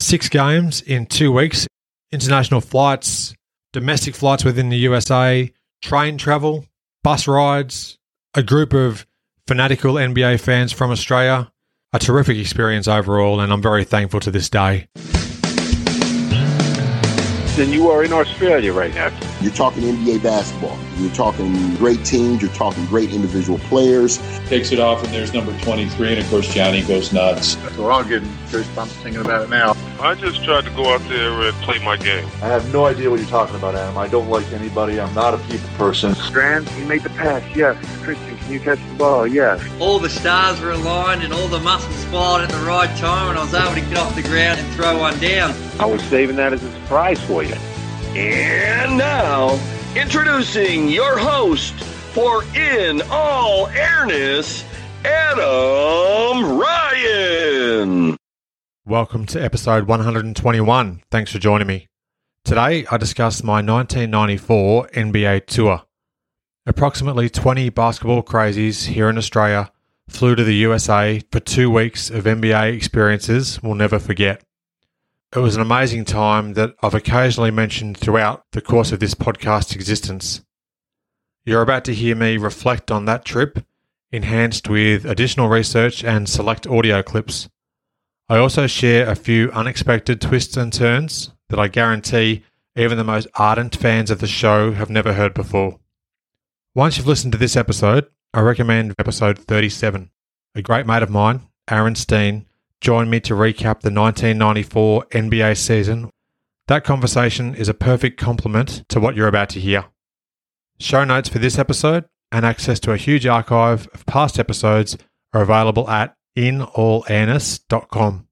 Six games in two weeks, international flights, domestic flights within the USA, train travel, bus rides, a group of fanatical NBA fans from Australia. A terrific experience overall, and I'm very thankful to this day. Then you are in Australia right now. You're talking NBA basketball. You're talking great teams. You're talking great individual players. Takes it off, and there's number 23, and of course, Johnny goes nuts. We're all getting goosebumps thinking about it now. I just tried to go out there and play my game. I have no idea what you're talking about, Adam. I don't like anybody. I'm not a people person. Strand, you made the pass. Yes. Christian, can you catch the ball? Yes. All the stars were aligned and all the muscles fired at the right time, and I was able to get off the ground and throw one down. I was saving that as a surprise for you. And now, introducing your host for In All Airness, Adam Ryan. Welcome to episode 121. Thanks for joining me. Today, I discuss my 1994 NBA tour. Approximately 20 basketball crazies here in Australia flew to the USA for two weeks of NBA experiences we'll never forget. It was an amazing time that I've occasionally mentioned throughout the course of this podcast's existence. You're about to hear me reflect on that trip, enhanced with additional research and select audio clips. I also share a few unexpected twists and turns that I guarantee even the most ardent fans of the show have never heard before. Once you've listened to this episode, I recommend episode 37. A great mate of mine, Aaron Steen, joined me to recap the 1994 NBA season. That conversation is a perfect complement to what you're about to hear. Show notes for this episode and access to a huge archive of past episodes are available at inallairness.com.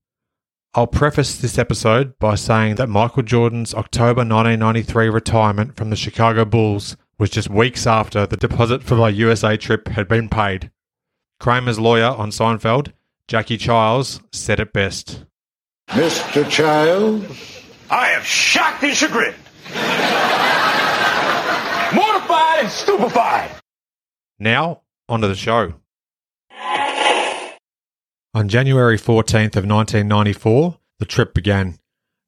I'll preface this episode by saying that Michael Jordan's October 1993 retirement from the Chicago Bulls was just weeks after the deposit for my USA trip had been paid. Kramer's lawyer on Seinfeld Jackie Chiles said it best. Mr. Chiles? I am shocked and chagrined. Mortified and stupefied. Now, onto the show. On January 14th of 1994, the trip began.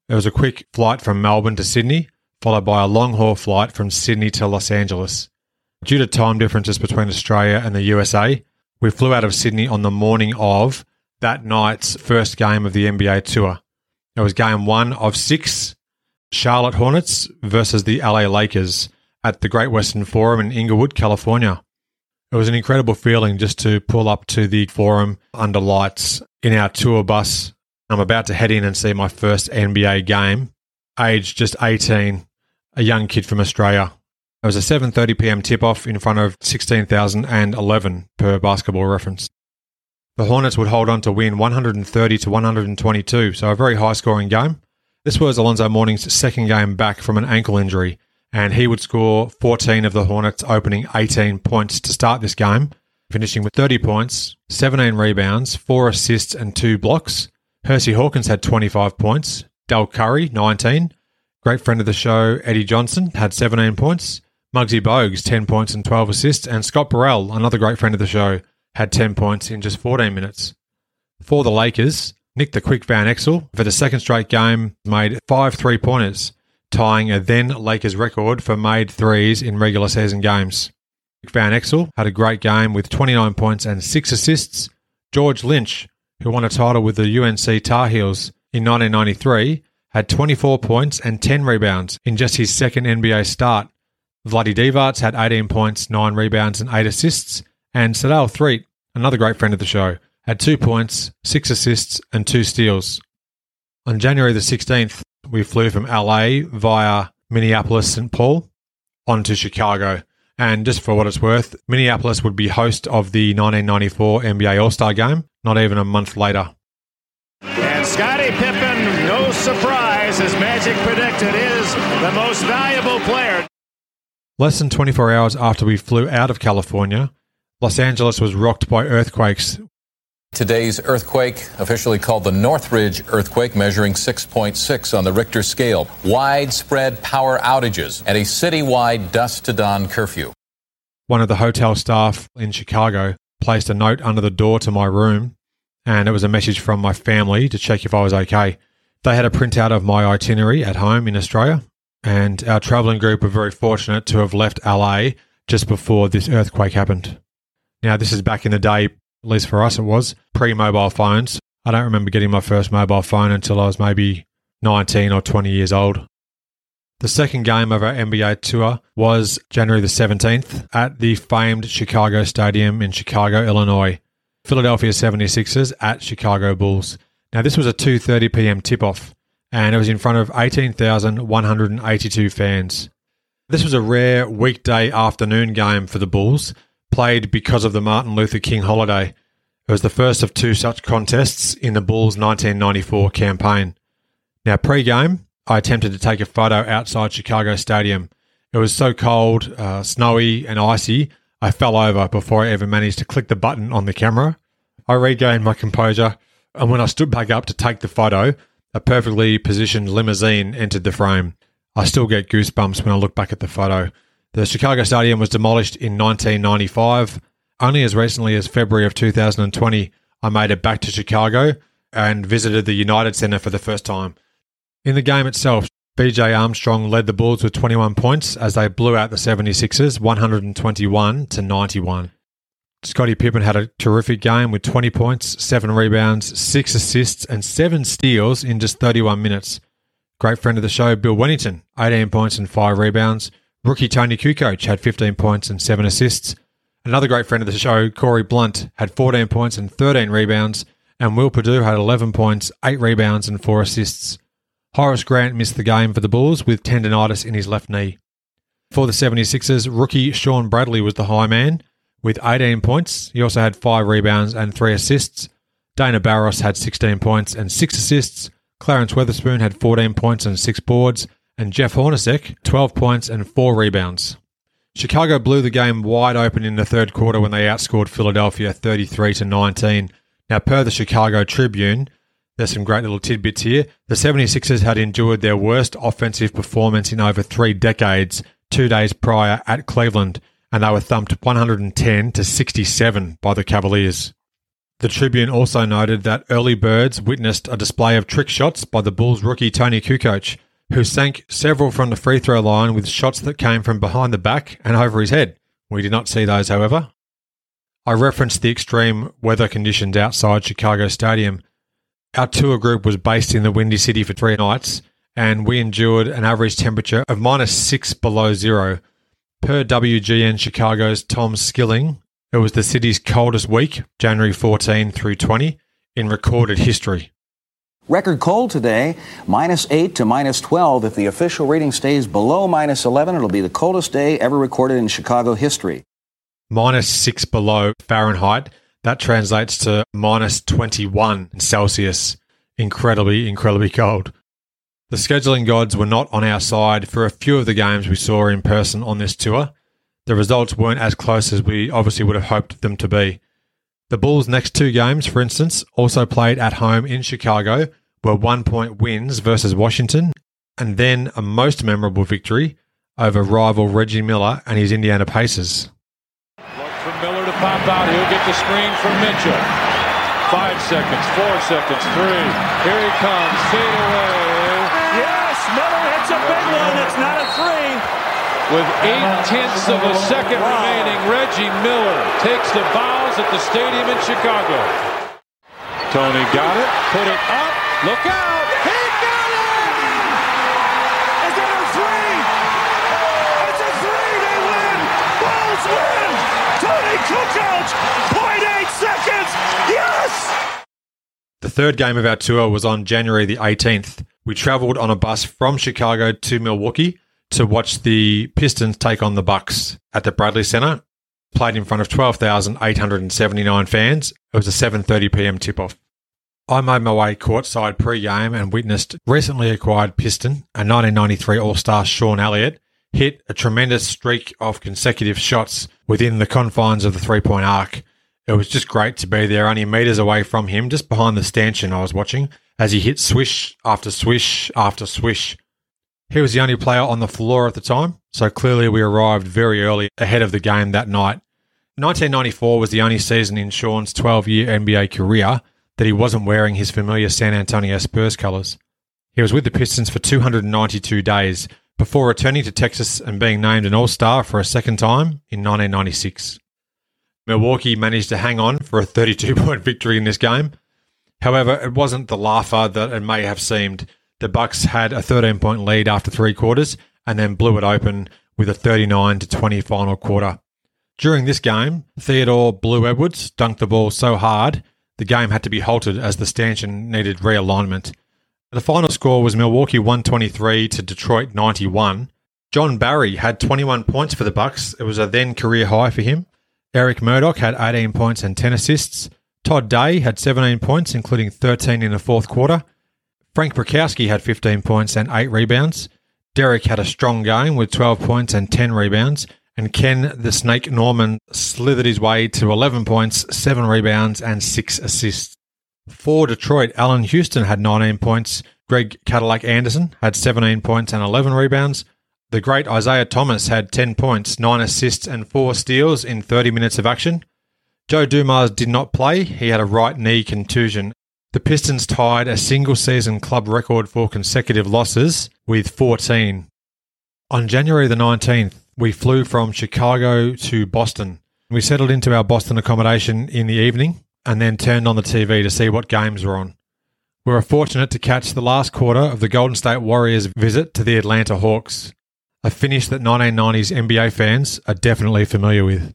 It was a quick flight from Melbourne to Sydney, followed by a long haul flight from Sydney to Los Angeles. Due to time differences between Australia and the USA, we flew out of Sydney on the morning of that night's first game of the NBA Tour. It was game one of six Charlotte Hornets versus the LA Lakers at the Great Western Forum in Inglewood, California. It was an incredible feeling just to pull up to the forum under lights in our tour bus. I'm about to head in and see my first NBA game, aged just 18, a young kid from Australia. It was a 7:30 p.m. tip-off in front of 16,011 per basketball reference. The Hornets would hold on to win 130 to 122, so a very high scoring game. This was Alonzo Mourning's second game back from an ankle injury, and he would score 14 of the Hornets' opening 18 points to start this game, finishing with 30 points, 17 rebounds, 4 assists, and 2 blocks. Hersey Hawkins had 25 points, Del Curry, 19. Great friend of the show, Eddie Johnson, had 17 points. Muggsy Bogues, 10 points and 12 assists. And Scott Burrell, another great friend of the show, had 10 points in just 14 minutes. For the Lakers, Nick the Quick Van Exel, for the second straight game, made five three pointers, tying a then Lakers record for made threes in regular season games. Van Exel had a great game with 29 points and six assists. George Lynch, who won a title with the UNC Tar Heels in 1993, had 24 points and 10 rebounds in just his second NBA start. Vlade Divac had 18 points, 9 rebounds, and 8 assists. And Sedale Threatt, another great friend of the show, had 2 points, 6 assists, and 2 steals. On January the 16th, we flew from LA via Minneapolis St. Paul on to Chicago. And just for what it's worth, Minneapolis would be host of the 1994 NBA All Star game, not even a month later. And Scottie Pippen, no surprise, as Magic predicted, is the most valuable player. Less than 24 hours after we flew out of California, Los Angeles was rocked by earthquakes. Today's earthquake, officially called the Northridge earthquake, measuring 6.6 on the Richter scale. Widespread power outages and a citywide dusk to dawn curfew. One of the hotel staff in Chicago placed a note under the door to my room, and it was a message from my family to check if I was okay. They had a printout of my itinerary at home in Australia, and our travelling group were very fortunate to have left LA just before this earthquake happened. Now, this is back in the day, at least for us it was, pre mobile phones. I don't remember getting my first mobile phone until I was maybe 19 or 20 years old. The second game of our NBA tour was January the 17th at the famed Chicago Stadium in Chicago, Illinois. Philadelphia 76ers at Chicago Bulls. Now this was a 2:30 p.m. tip-off and it was in front of 18,182 fans. This was a rare weekday afternoon game for the Bulls, played because of the Martin Luther King holiday. It was the first of two such contests in the Bulls' 1994 campaign. Now, pre game, I attempted to take a photo outside Chicago Stadium. It was so cold, uh, snowy, and icy, I fell over before I ever managed to click the button on the camera. I regained my composure, and when I stood back up to take the photo, a perfectly positioned limousine entered the frame. I still get goosebumps when I look back at the photo. The Chicago Stadium was demolished in 1995. Only as recently as February of 2020, I made it back to Chicago and visited the United Center for the first time. In the game itself, BJ Armstrong led the Bulls with 21 points as they blew out the 76ers 121 to 91. Scottie Pippen had a terrific game with 20 points, 7 rebounds, 6 assists, and 7 steals in just 31 minutes. Great friend of the show, Bill Wennington, 18 points and 5 rebounds. Rookie Toni Kukoc had 15 points and 7 assists. Another great friend of the show, Corie Blount, had 14 points and 13 rebounds. And Will Perdue had 11 points, 8 rebounds, and 4 assists. Horace Grant missed the game for the Bulls with tendonitis in his left knee. For the 76ers, rookie Shawn Bradley was the high man with 18 points. He also had 5 rebounds and 3 assists. Dana Barros had 16 points and 6 assists. Clarence Weatherspoon had 14 points and 6 boards. And Jeff Hornacek, 12 points and 4 rebounds. Chicago blew the game wide open in the third quarter when they outscored Philadelphia 33 to 19. Now, per the Chicago Tribune, there's some great little tidbits here. The 76ers had endured their worst offensive performance in over three decades two days prior at Cleveland, and they were thumped 110 to 67 by the Cavaliers. The Tribune also noted that early birds witnessed a display of trick shots by the Bulls rookie Toni Kukoc, who sank several from the free throw line with shots that came from behind the back and over his head. We did not see those, however. I referenced the extreme weather conditions outside Chicago Stadium. Our tour group was based in the Windy City for three nights, and we endured an average temperature of minus six below zero. Per WGN Chicago's Tom Skilling, it was the city's coldest week, January 14 through 20, in recorded history. Record cold today, minus 8 to minus 12. If the official reading stays below minus 11, it'll be the coldest day ever recorded in Chicago history. Minus 6 below Fahrenheit that translates to minus 21 Celsius. Incredibly, incredibly cold. The scheduling gods were not on our side for a few of the games we saw in person on this tour. The results weren't as close as we obviously would have hoped them to be. The Bulls' next two games, for instance, also played at home in Chicago, were one point wins versus Washington, and then a most memorable victory over rival Reggie Miller and his Indiana Pacers Look for Miller to pop out. He'll get the screen from Mitchell. Five seconds, four seconds, three. Here he comes. Fade away. Yes, Miller hits a big one. It's not a three. With eight tenths of a second wow. remaining, Reggie Miller takes the bows at the stadium in Chicago. Toni got it, put it up, look out! He got it! Is it a three? It's a three! They win! Bulls win! Toni Kukoc, 0.8 seconds. Yes. The third game of our tour was on January the 18th. We travelled on a bus from Chicago to Milwaukee to watch the Pistons take on the Bucks at the Bradley Center. Played in front of 12,879 fans. It was a 7:30 p.m. tip-off. I made my way courtside pre-game and witnessed recently acquired Piston, a 1993 All-Star Sean Elliott, hit a tremendous streak of consecutive shots within the confines of the three point arc. It was just great to be there, only meters away from him, just behind the stanchion I was watching, as he hit swish after swish after swish. He was the only player on the floor at the time, so clearly we arrived very early ahead of the game that night. 1994 was the only season in Sean's 12 year NBA career that he wasn't wearing his familiar San Antonio Spurs colours. He was with the Pistons for 292 days before returning to Texas and being named an All Star for a second time in 1996. Milwaukee managed to hang on for a 32 point victory in this game. However, it wasn't the laugher that it may have seemed. The Bucks had a 13 point lead after three quarters and then blew it open with a 39 to 20 final quarter. During this game, Theodore Blue Edwards dunked the ball so hard the game had to be halted as the stanchion needed realignment. The final score was Milwaukee 123 to Detroit 91. Jon Barry had 21 points for the Bucks. It was a then career high for him. Eric Murdock had 18 points and 10 assists. Todd Day had 17 points, including 13 in the fourth quarter. Frank Brickowski had 15 points and 8 rebounds. Derek had a strong game with 12 points and 10 rebounds. And Ken the Snake Norman slithered his way to 11 points, 7 rebounds, and 6 assists. For Detroit, Allan Houston had 19 points. Greg Cadillac Anderson had 17 points and 11 rebounds. The great Isiah Thomas had 10 points, 9 assists, and 4 steals in 30 minutes of action. Joe Dumars did not play. He had a right knee contusion. The Pistons tied a single season club record for consecutive losses with 14. On January the 19th, we flew from Chicago to Boston. We settled into our Boston accommodation in the evening and then turned on the TV to see what games were on. We were fortunate to catch the last quarter of the Golden State Warriors' visit to the Atlanta Hawks a finish that 1990s NBA fans are definitely familiar with.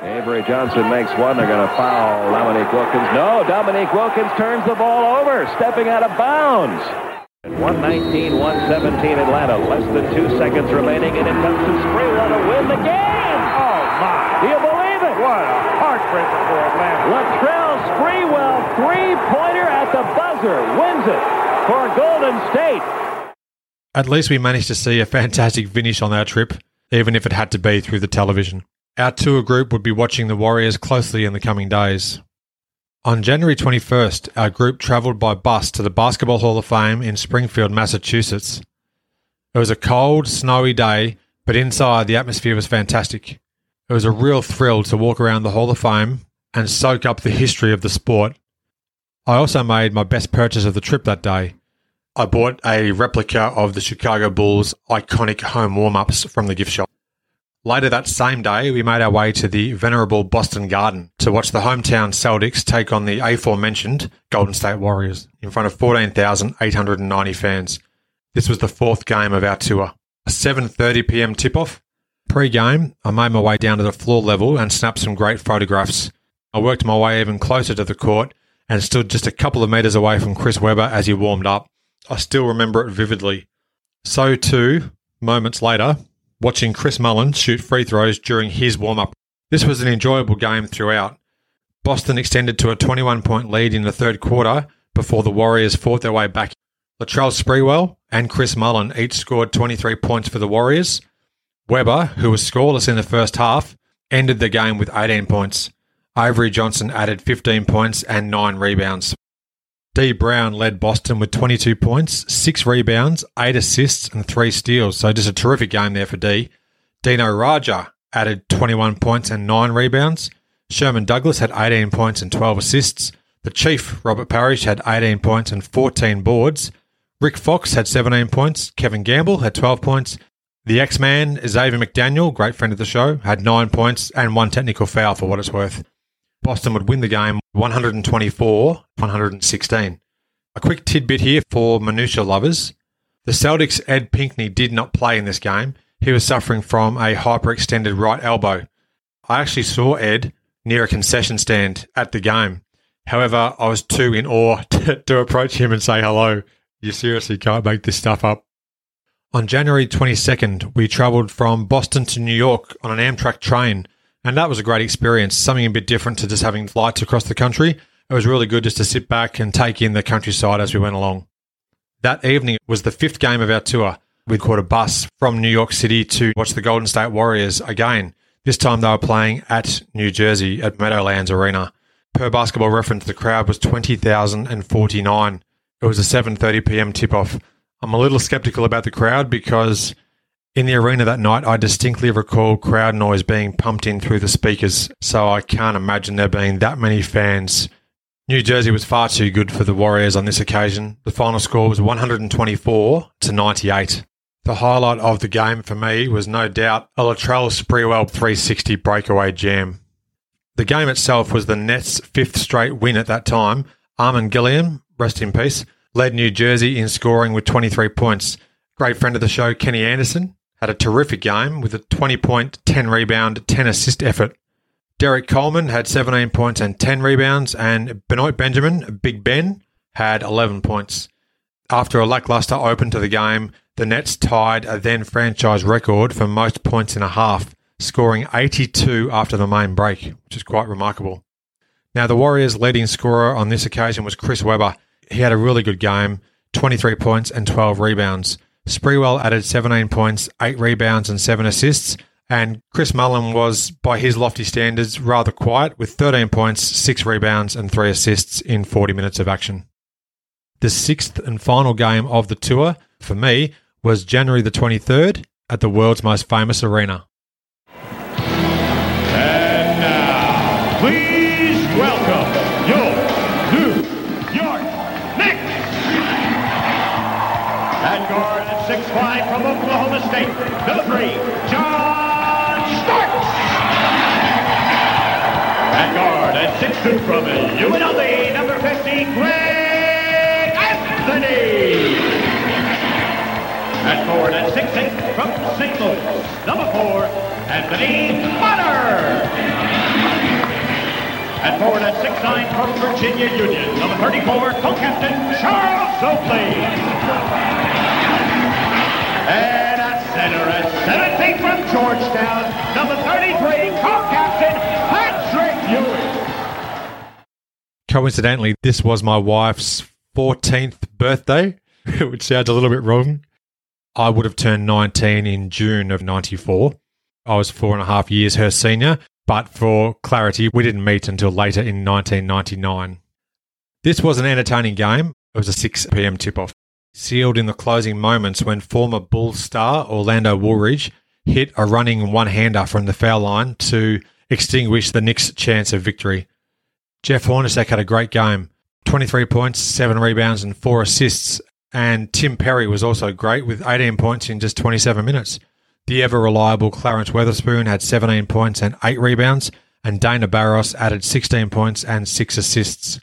Avery Johnson makes one. They're going to foul Dominique Wilkins. No, Dominique Wilkins turns the ball over, stepping out of bounds. 119, 117 Atlanta. Less than two seconds remaining, and it comes to Sprewell to win the game. Oh, my. Do you believe it? What a heartbreaker for Atlanta. Latrell Sprewell, three-pointer at the buzzer, wins it for Golden State. At least we managed to see a fantastic finish on our trip, even if it had to be through the television. Our tour group would be watching the Warriors closely in the coming days. On January 21st, our group travelled by bus to the Basketball Hall of Fame in Springfield, Massachusetts. It was a cold, snowy day, but inside the atmosphere was fantastic. It was a real thrill to walk around the Hall of Fame and soak up the history of the sport. I also made my best purchase of the trip that day I bought a replica of the Chicago Bulls' iconic home warm ups from the gift shop. Later that same day, we made our way to the venerable Boston Garden to watch the hometown Celtics take on the aforementioned Golden State Warriors in front of 14,890 fans. This was the fourth game of our tour. A 7:30 p.m. tip-off. Pre-game, I made my way down to the floor level and snapped some great photographs. I worked my way even closer to the court and stood just a couple of meters away from Chris Webber as he warmed up. I still remember it vividly. So too, moments later, watching Chris Mullin shoot free throws during his warm up. This was an enjoyable game throughout. Boston extended to a 21 point lead in the third quarter before the Warriors fought their way back. Latrell Sprewell and Chris Mullin each scored 23 points for the Warriors. Webber, who was scoreless in the first half, ended the game with 18 points. Avery Johnson added 15 points and 9 rebounds. Dee Brown led Boston with 22 points, 6 rebounds, 8 assists, and 3 steals. So just a terrific game there for Dee. Dino Radja added 21 points and 9 rebounds. Sherman Douglas had 18 points and 12 assists. The Chief, Robert Parish, had 18 points and 14 boards. Rick Fox had 17 points. Kevin Gamble had 12 points. The X Man, Xavier McDaniel, great friend of the show, had 9 points and one technical foul for what it's worth. Boston would win the game 124 116. A quick tidbit here for minutia lovers. The Celtics' Ed Pinckney did not play in this game. He was suffering from a hyperextended right elbow. I actually saw Ed near a concession stand at the game. However, I was too in awe to, to approach him and say hello. You seriously can't make this stuff up. On January 22nd, we travelled from Boston to New York on an Amtrak train and that was a great experience, something a bit different to just having flights across the country. It was really good just to sit back and take in the countryside as we went along. That evening was the fifth game of our tour. We caught a bus from New York City to watch the Golden State Warriors again. This time they were playing at New Jersey at Meadowlands Arena. Per basketball reference, the crowd was 20,049. It was a 7:30 p.m. tip-off. I'm a little skeptical about the crowd because in the arena that night, I distinctly recall crowd noise being pumped in through the speakers, so I can't imagine there being that many fans New Jersey was far too good for the Warriors on this occasion. The final score was 124 to 98. The highlight of the game for me was no doubt a Latrell Sprewell 360 breakaway jam. The game itself was the Nets' fifth straight win at that time. Armon Gilliam, rest in peace, led New Jersey in scoring with 23 points. Great friend of the show, Kenny Anderson, had a terrific game with a 20 point, 10 rebound, 10 assist effort. Derrick Coleman had 17 points and 10 rebounds, and Benoit Benjamin, Big Ben, had 11 points. After a lackluster open to the game, the Nets tied a then franchise record for most points in a half, scoring 82 after the main break, which is quite remarkable. Now, the Warriors' leading scorer on this occasion was Chris Webber. He had a really good game 23 points and 12 rebounds. Sprewell added 17 points, 8 rebounds, and 7 assists. And Chris Mullin was, by his lofty standards, rather quiet with 13 points, 6 rebounds, and 3 assists in 40 minutes of action. The sixth and final game of the tour, for me, was January the 23rd at the world's most famous arena. And now, please welcome At guard at 6'2 from UNLV, number 50, Greg Anthony. At forward at 6'8 from St. Louis, number four, Anthony Bonner. At forward at 6'9 from Virginia Union, number 34, co-captain Charles Oakley. And at center at 7 feet from Georgetown, number 33, co-captain Coincidentally, this was my wife's 14th birthday, which sounds a little bit wrong. I would have turned 19 in June of 94. I was four and a half years her senior, but for clarity, we didn't meet until later in 1999. This was an entertaining game. It was a 6 p.m. tip off, sealed in the closing moments when former Bulls star Orlando Woolridge hit a running one hander from the foul line to extinguish the Knicks' chance of victory. Jeff Hornacek had a great game 23 points, 7 rebounds, and 4 assists. And Tim Perry was also great with 18 points in just 27 minutes. The ever reliable Clarence Weatherspoon had 17 points and 8 rebounds, and Dana Barros added 16 points and 6 assists.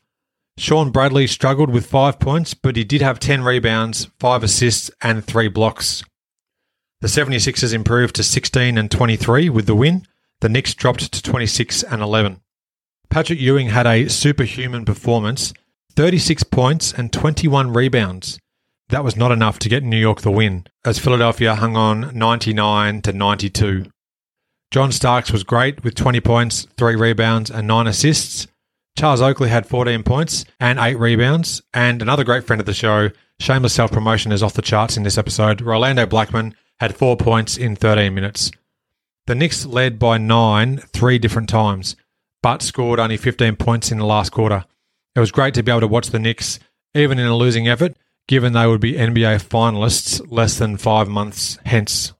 Shawn Bradley struggled with 5 points, but he did have 10 rebounds, 5 assists, and 3 blocks. The 76ers improved to 16 and 23 with the win. The Knicks dropped to 26 and 11. Patrick Ewing had a superhuman performance 36 points and 21 rebounds. That was not enough to get New York the win, as Philadelphia hung on 99 to 92. John Starks was great with 20 points, 3 rebounds, and 9 assists. Charles Oakley had 14 points and 8 rebounds. And another great friend of the show, shameless self promotion is off the charts in this episode, Rolando Blackman had 4 points in 13 minutes. The Knicks led by 9 three different times, but scored only 15 points in the last quarter. It was great to be able to watch the Knicks, even in a losing effort, given they would be NBA finalists less than five months hence.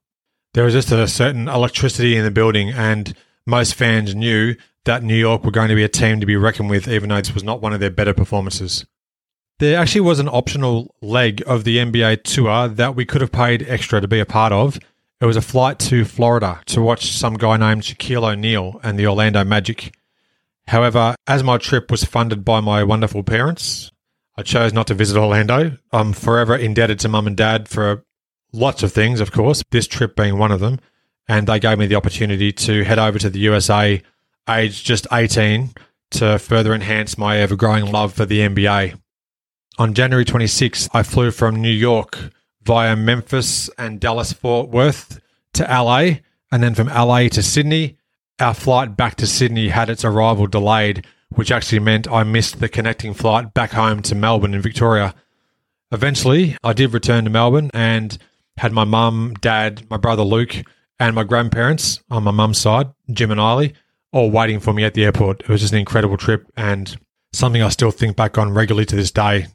There was just a certain electricity in the building, and most fans knew that New York were going to be a team to be reckoned with, even though this was not one of their better performances. There actually was an optional leg of the NBA tour that we could have paid extra to be a part of. It was a flight to Florida to watch some guy named Shaquille O'Neal and the Orlando Magic. However, as my trip was funded by my wonderful parents, I chose not to visit Orlando. I'm forever indebted to mum and dad for lots of things, of course, this trip being one of them. And they gave me the opportunity to head over to the USA, aged just 18, to further enhance my ever growing love for the NBA. On January 26th, I flew from New York via Memphis and Dallas Fort Worth to LA, and then from LA to Sydney. Our flight back to Sydney had its arrival delayed, which actually meant I missed the connecting flight back home to Melbourne in Victoria. Eventually, I did return to Melbourne and had my mum, dad, my brother Luke, and my grandparents on my mum's side, Jim and Eiley, all waiting for me at the airport. It was just an incredible trip and something I still think back on regularly to this day.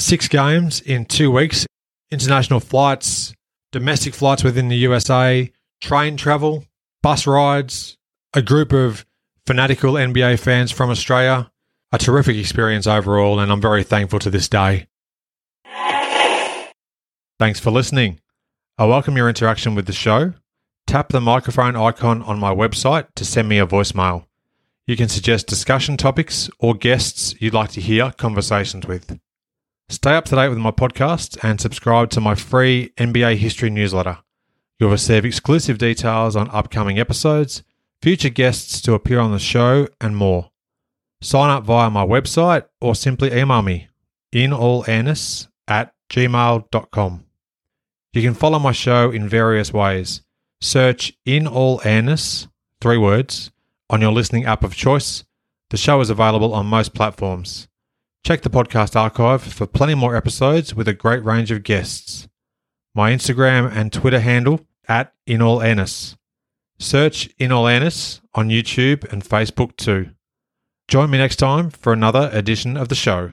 Six games in two weeks, international flights, domestic flights within the USA, train travel, bus rides, a group of fanatical NBA fans from Australia, A terrific experience overall, and I'm very thankful to this day. Thanks for listening. I welcome your interaction with the show. Tap the microphone icon on my website to send me a voicemail. You can suggest discussion topics or guests you'd like to hear conversations with. Stay up to date with my podcast and subscribe to my free NBA history newsletter. You'll receive exclusive details on upcoming episodes, future guests to appear on the show, and more. Sign up via my website or simply email me in all airness at gmail.com. You can follow my show in various ways. Search in all airness, three words, on your listening app of choice. The show is available on most platforms. Check the podcast archive for plenty more episodes with a great range of guests. My Instagram and Twitter handle at In All Airness. Search In All Airness on YouTube and Facebook too. Join me next time for another edition of the show.